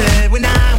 said when I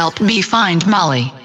Help me find Molly.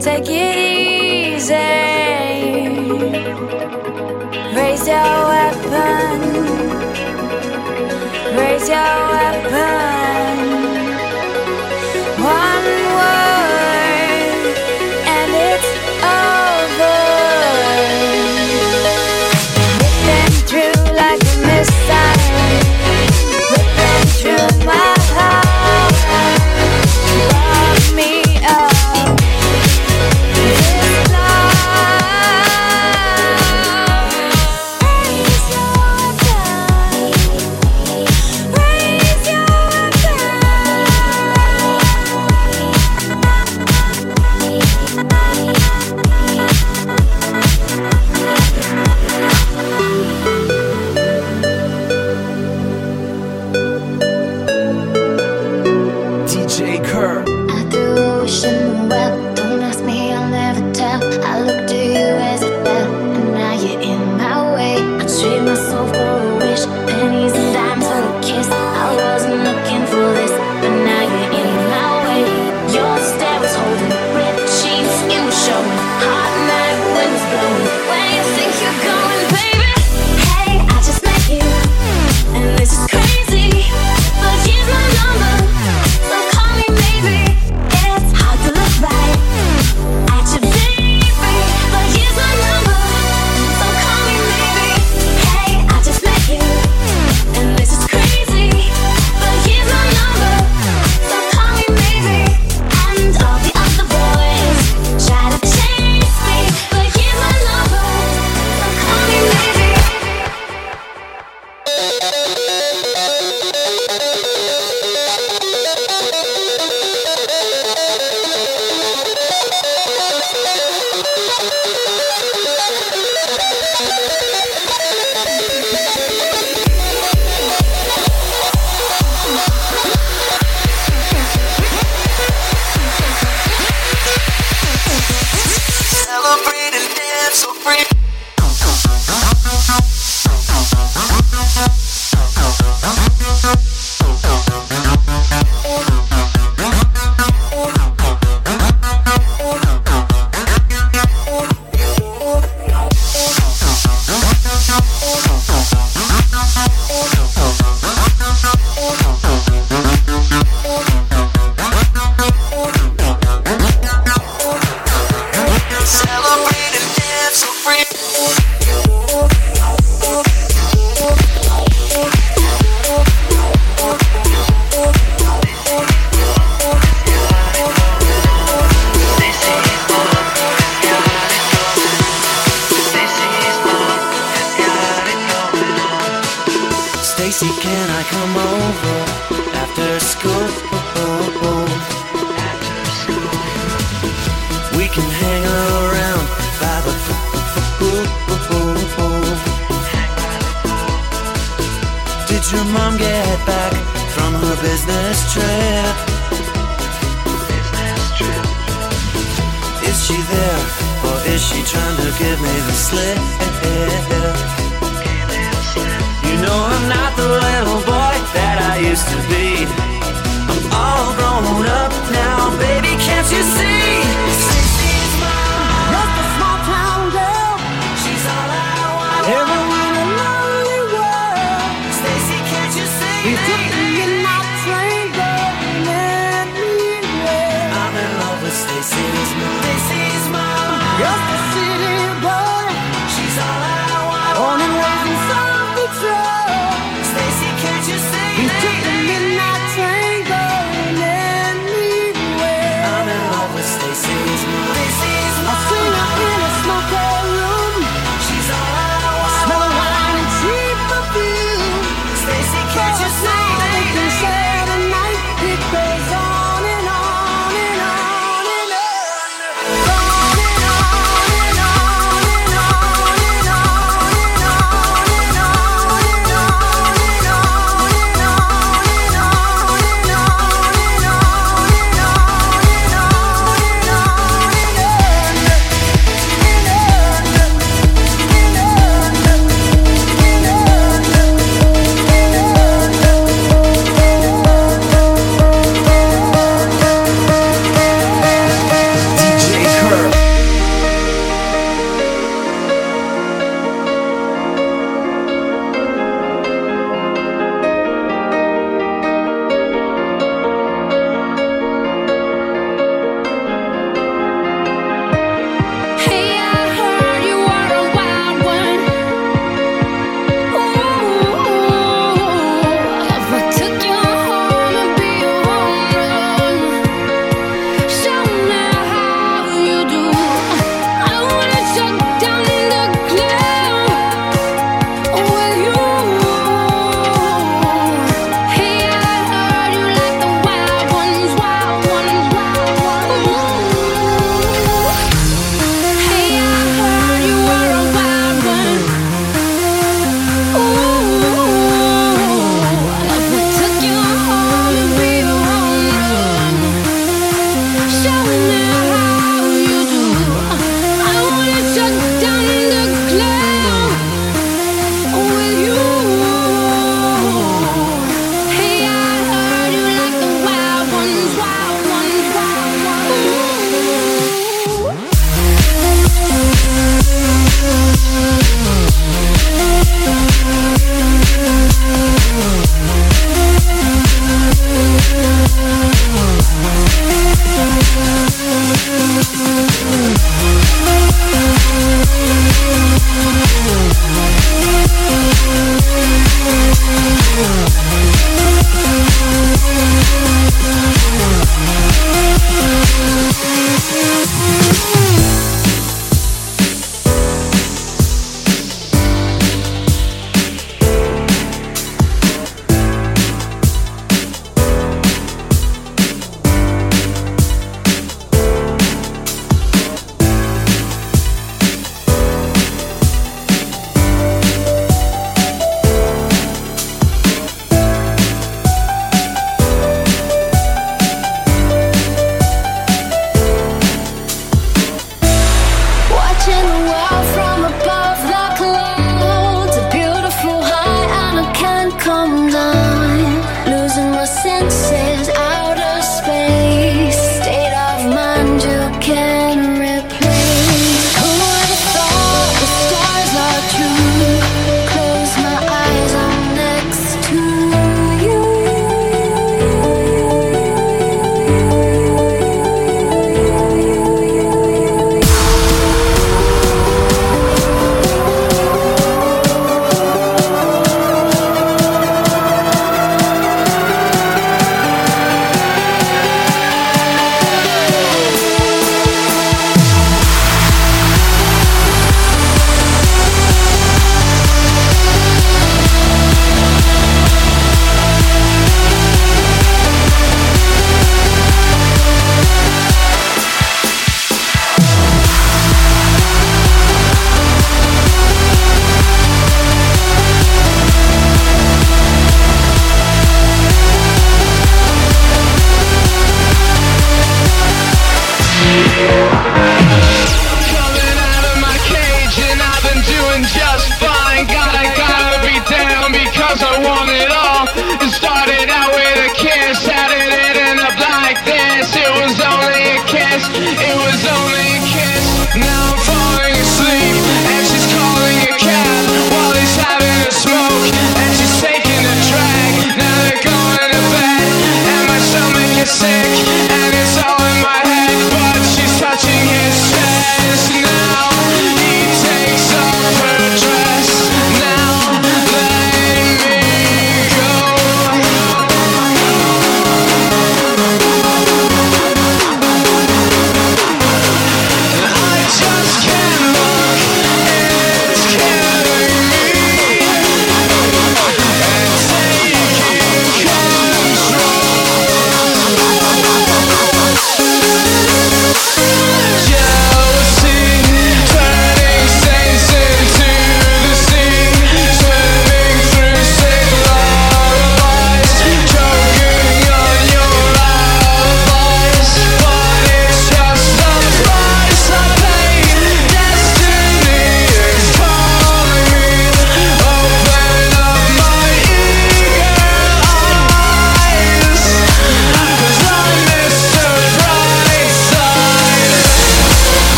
Take it easy. Raise your weapon. Raise your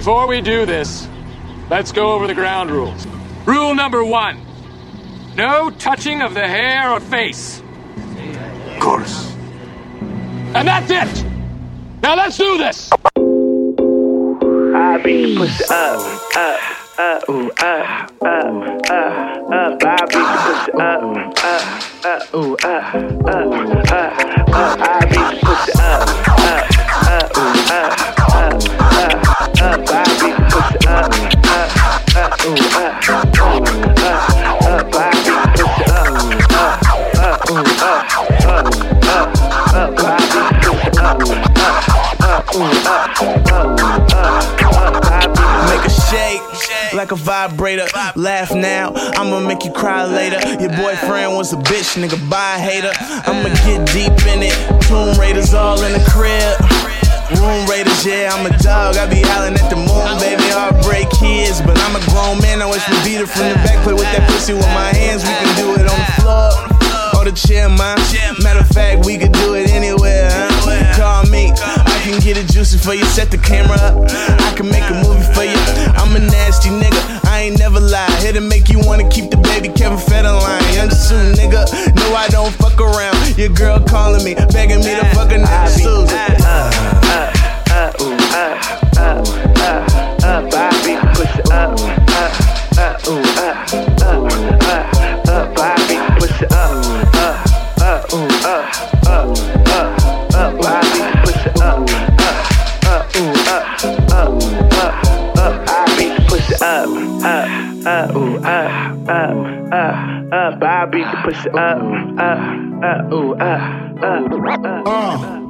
before we do this, let's go over the ground rules. Rule number one no touching of the hair or face. Of course. And that's it! Now let's do this! I up, up, up, ooh, up, up, up, up. I up, up, up, ooh, up, up, up, up. Up, up, up, up, up, up like a vibrator. Laugh now, I'ma make you cry later. Your boyfriend was a bitch, nigga, bye hater. I'ma get deep in it. Tomb Raiders all in the crib. Room Raiders, yeah, I'm a dog. I be howling at the moon, baby. Heartbreak kids, but I'm a grown man. I wish we beat it from the back. Play with that pussy with my hands. We can do it on the floor or the chair, man. Matter of fact, we could do it anywhere. Huh? Call me, I can get it juicy for you. Set the camera up, I can make a movie for you. I'm a nasty nigga, I ain't never lie. Here to make you wanna keep the baby Kevin Federline. Young Sue, nigga, no, I don't fuck around. Your girl calling me, begging me to fuck her nigga Susan. Bobby, push it up, Uh Uh oh uh beat push it up, up, ooh, up, up, up, ooh, up, up, up, up, Bobby, push it up, up, up, ooh, up, up, up. Uh.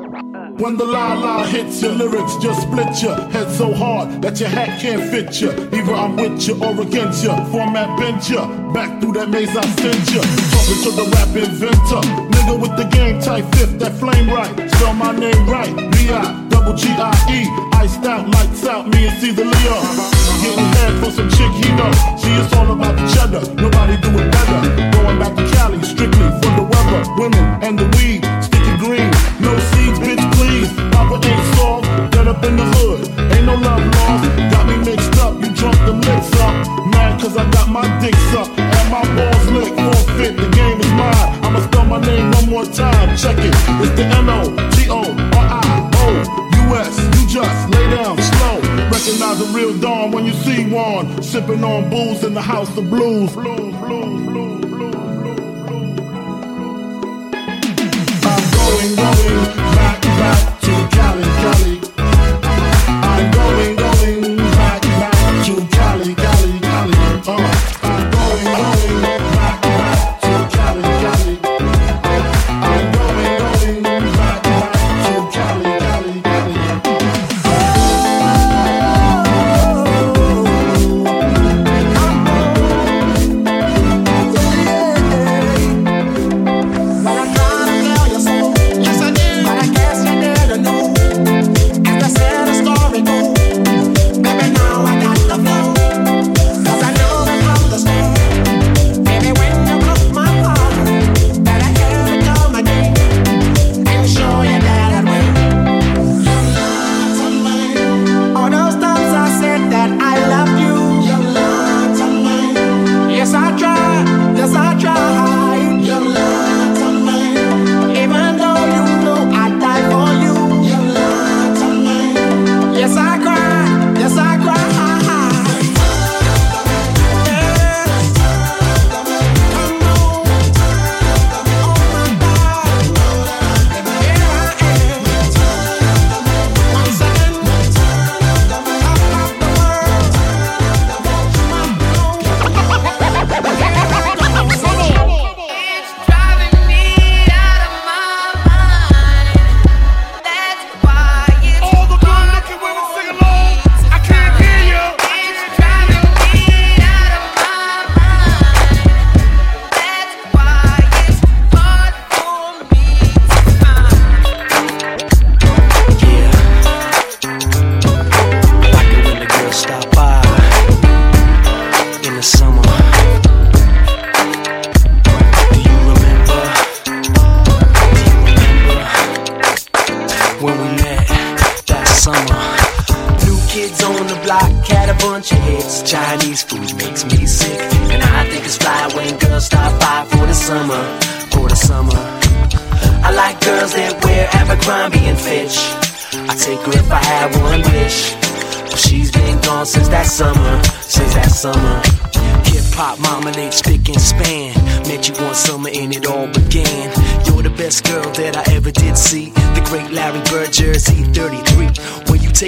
When the la la hits your lyrics, just split your head so hard that your hat can't fit you. Either I'm with you or against you. Format bent you. Back through that maze I sent you. Talking to the rap inventor. Nigga with the game type fifth, that flame right. Spell my name right. B-I, double G-I-E. Iced out, lights out, me and Caesar Leo. Getting head for some chick he know. She is all about the cheddar. Nobody do it better. Going back to Cali, strictly for the weather. Women and the weed. Sticky green. No seeds, up in the hood. Ain't no love lost. Got me mixed up. You drunk the licks up. Mad cause I got my dick sucked. And my balls licked. Forfeit. The game is mine. I'ma spell my name one more time. Check it. It's the N-O-T-O-R-I-O-U-S. You just lay down slow. Recognize a real dawn when you see one. Sipping on booze in the house of blues. Blues, blues, blues, blues. I'm going, going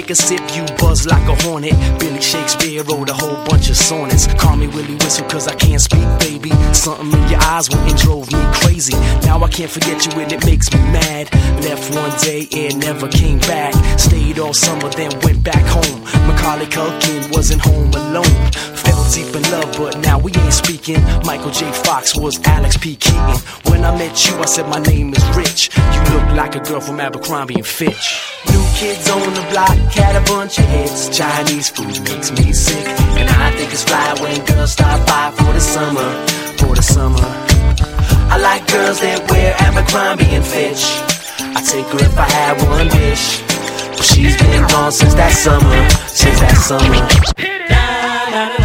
take a sip, you buzz like a hornet. Billy Shakespeare wrote a whole bunch of sonnets. Call me Willie Whistle cause I can't speak, baby. Something in your eyes went and drove me crazy. Now I can't forget you and it makes me mad. Left one day and never came back. Stayed all summer, then went back home. Macaulay Culkin wasn't home alone fell deep in love, but now we ain't speaking. Michael J. Fox was Alex P. Keaton. When I met you, I said my name is Rich. You look like a girl from Abercrombie and Fitch. New kids on the block, had a bunch of hits. Chinese food makes me sick, and I think it's fly when girls stop by for the summer, for the summer. I like girls that wear Abercrombie and Fitch. I take her if I had one wish. But she's been gone since that summer, since that summer.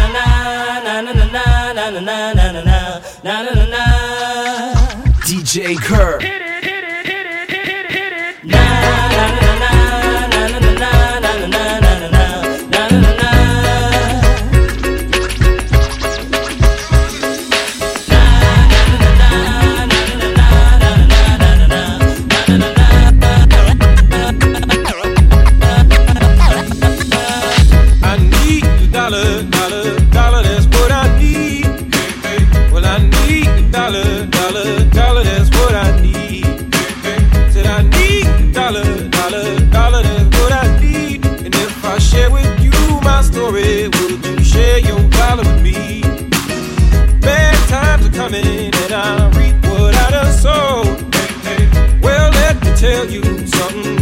DJ Kerr. tell you something.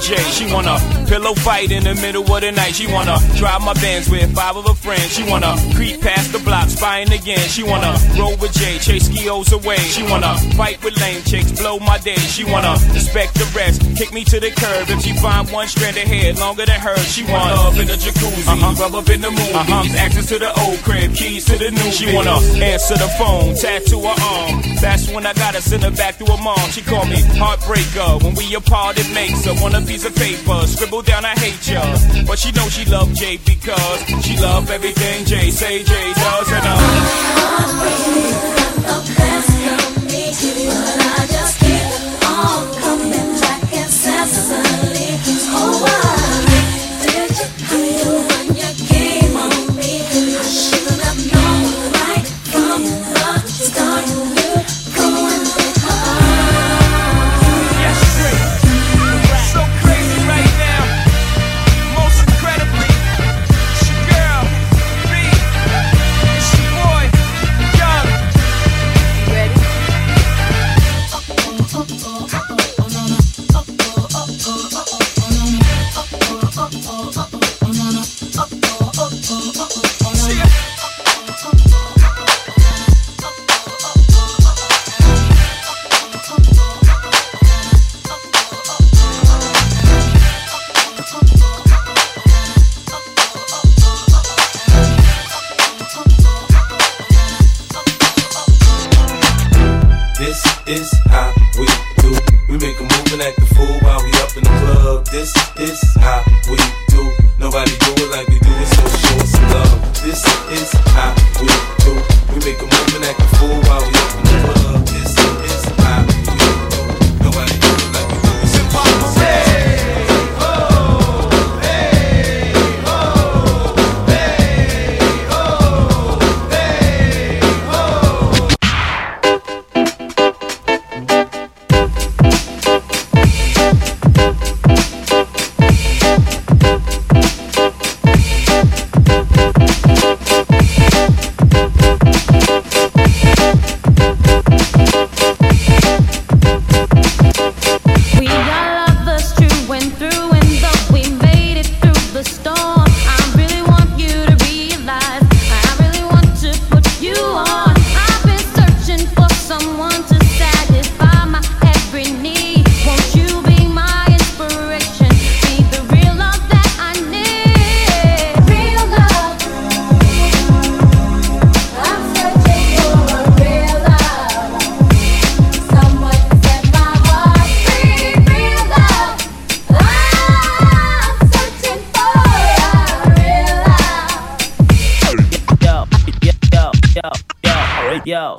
Jay. She wanna pillow fight in the middle of the night. She wanna drive my Benz with five of her friends. She wanna creep past the block, spying again. She wanna roll with Jay, chase skios away. She wanna fight with lame chicks, blow my day. She wanna respect the rest, kick me to the curb. If she find one strand of hair longer than hers, she wanna love in the jacuzzi, uh-huh. rub up in the movies, uh-huh. access to the old crib, keys to the new. She wanna answer the phone, tattoo her arm. That's when I gotta send her back to her mom. She called me heartbreaker. When we apart, it makes her want a piece of paper. Scribble down, I hate ya. But she know she love Jay because she love everything Jay say Jay does. And uh,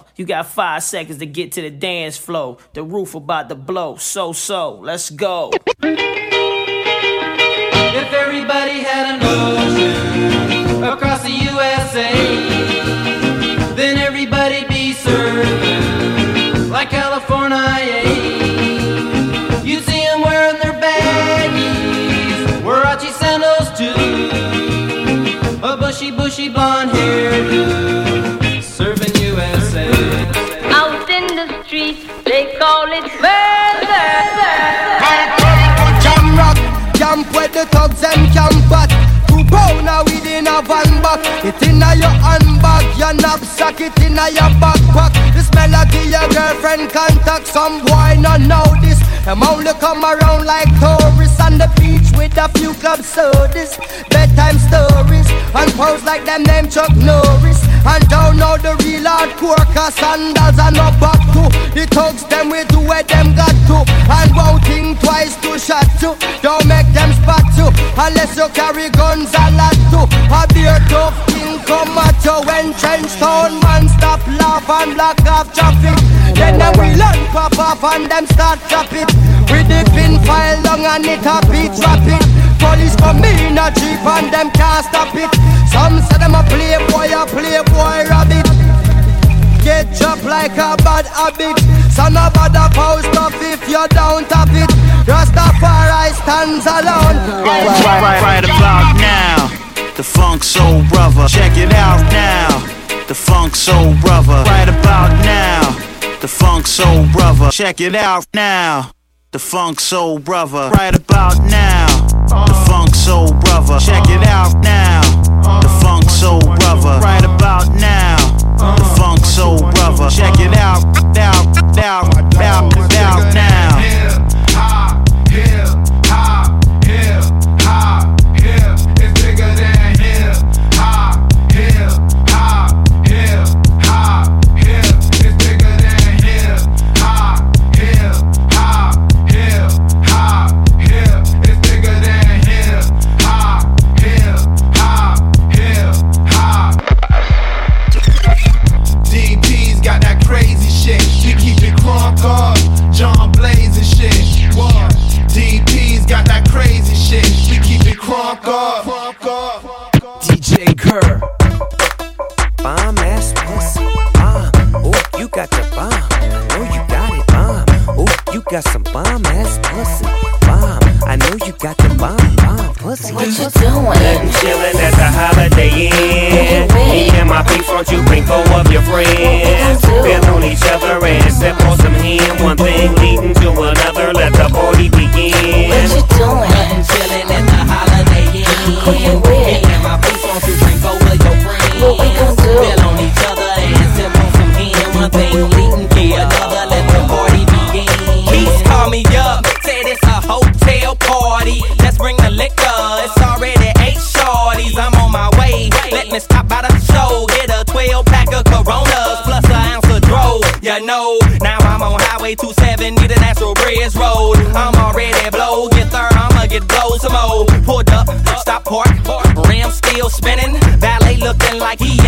yo, you got five seconds to get to the dance floor. The roof about to blow. So, so, let's go. If everybody had an ocean across the USA, then everybody'd be serving like California. You see them wearing their baggies, Warachi sandals too, a bushy, bushy blonde hairdo. Out in the streets, they call it Jam rock, where the thugs and at. Two pounder within a van back. It inna your handbag, your knapsack, it inna your backpack. This melody your girlfriend contact. Some boy not know this. Them only come around like tourists on the beach with a few club sodas, bedtime stories, and pose like them name Chuck Norris. And don't know the real hardcore cause sandals are no back to The thugs them we do where them got to And won't think twice to shot to Don't make them spot you Unless you carry guns a lot to A beer tough king come at you When trench town man stop laugh and block off traffic. Then them we learn pop off and them start drop it. With the pin file long and it a beat rapid Police come in a jeep and them can't stop it. Some say them a playboy, a playboy rabbit Get chopped like a bad habit. Son of a the post off if you're down top it. Rastafari stands alone. Right, right, right, right about now. The funk soul brother. Check it out now. The funk soul brother. Right about now. The funk soul brother. Check it out now. The funk soul brother. Right about now. The funk soul brother. Check it out now. The funk soul brother. Right about now. The funk soul brother. Check it out, now, now, now, now, now. Fuck up, fuck up. DJ Kerr. Bomb ass pussy. Bomb. Oh, you got the bomb. I know you got it. Bomb. Oh, you got some bomb ass pussy. Bomb. I know you got the bomb. Bomb pussy. What you doing? Chilling at the Holiday Inn. Me and my peeps, won't you bring four of your friends? Feel on each other and sip on some hand. One thing leading to another. Let the boy Oh, you. like he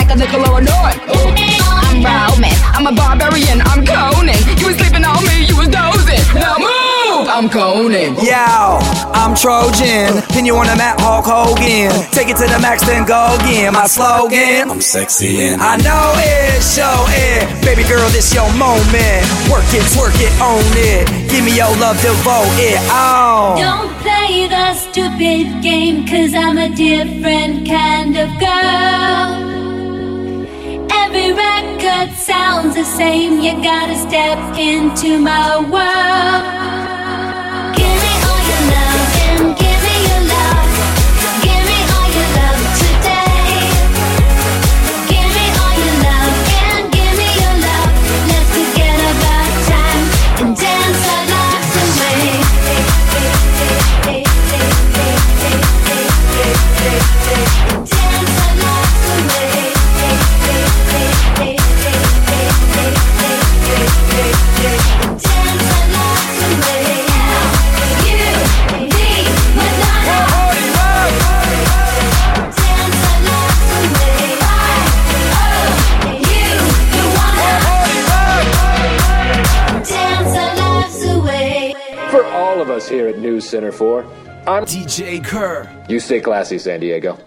like a I'm Roman, I'm a barbarian, I'm Conan. You was sleeping on me, you was dozing. Now move, I'm Conan. Yo, I'm Trojan, pin you on the mat, Hulk Hogan. Take it to the max, then go again. My slogan, I'm sexy and I know it, show it. Baby girl, this your moment. Work it, twerk it, own it. Give me your love, devote it. all. Don't play the stupid game, cause I'm a different kind of girl. Every record sounds the same. You gotta step into my world. Here at News Center 4, I'm DJ Kerr. You stay classy, San Diego.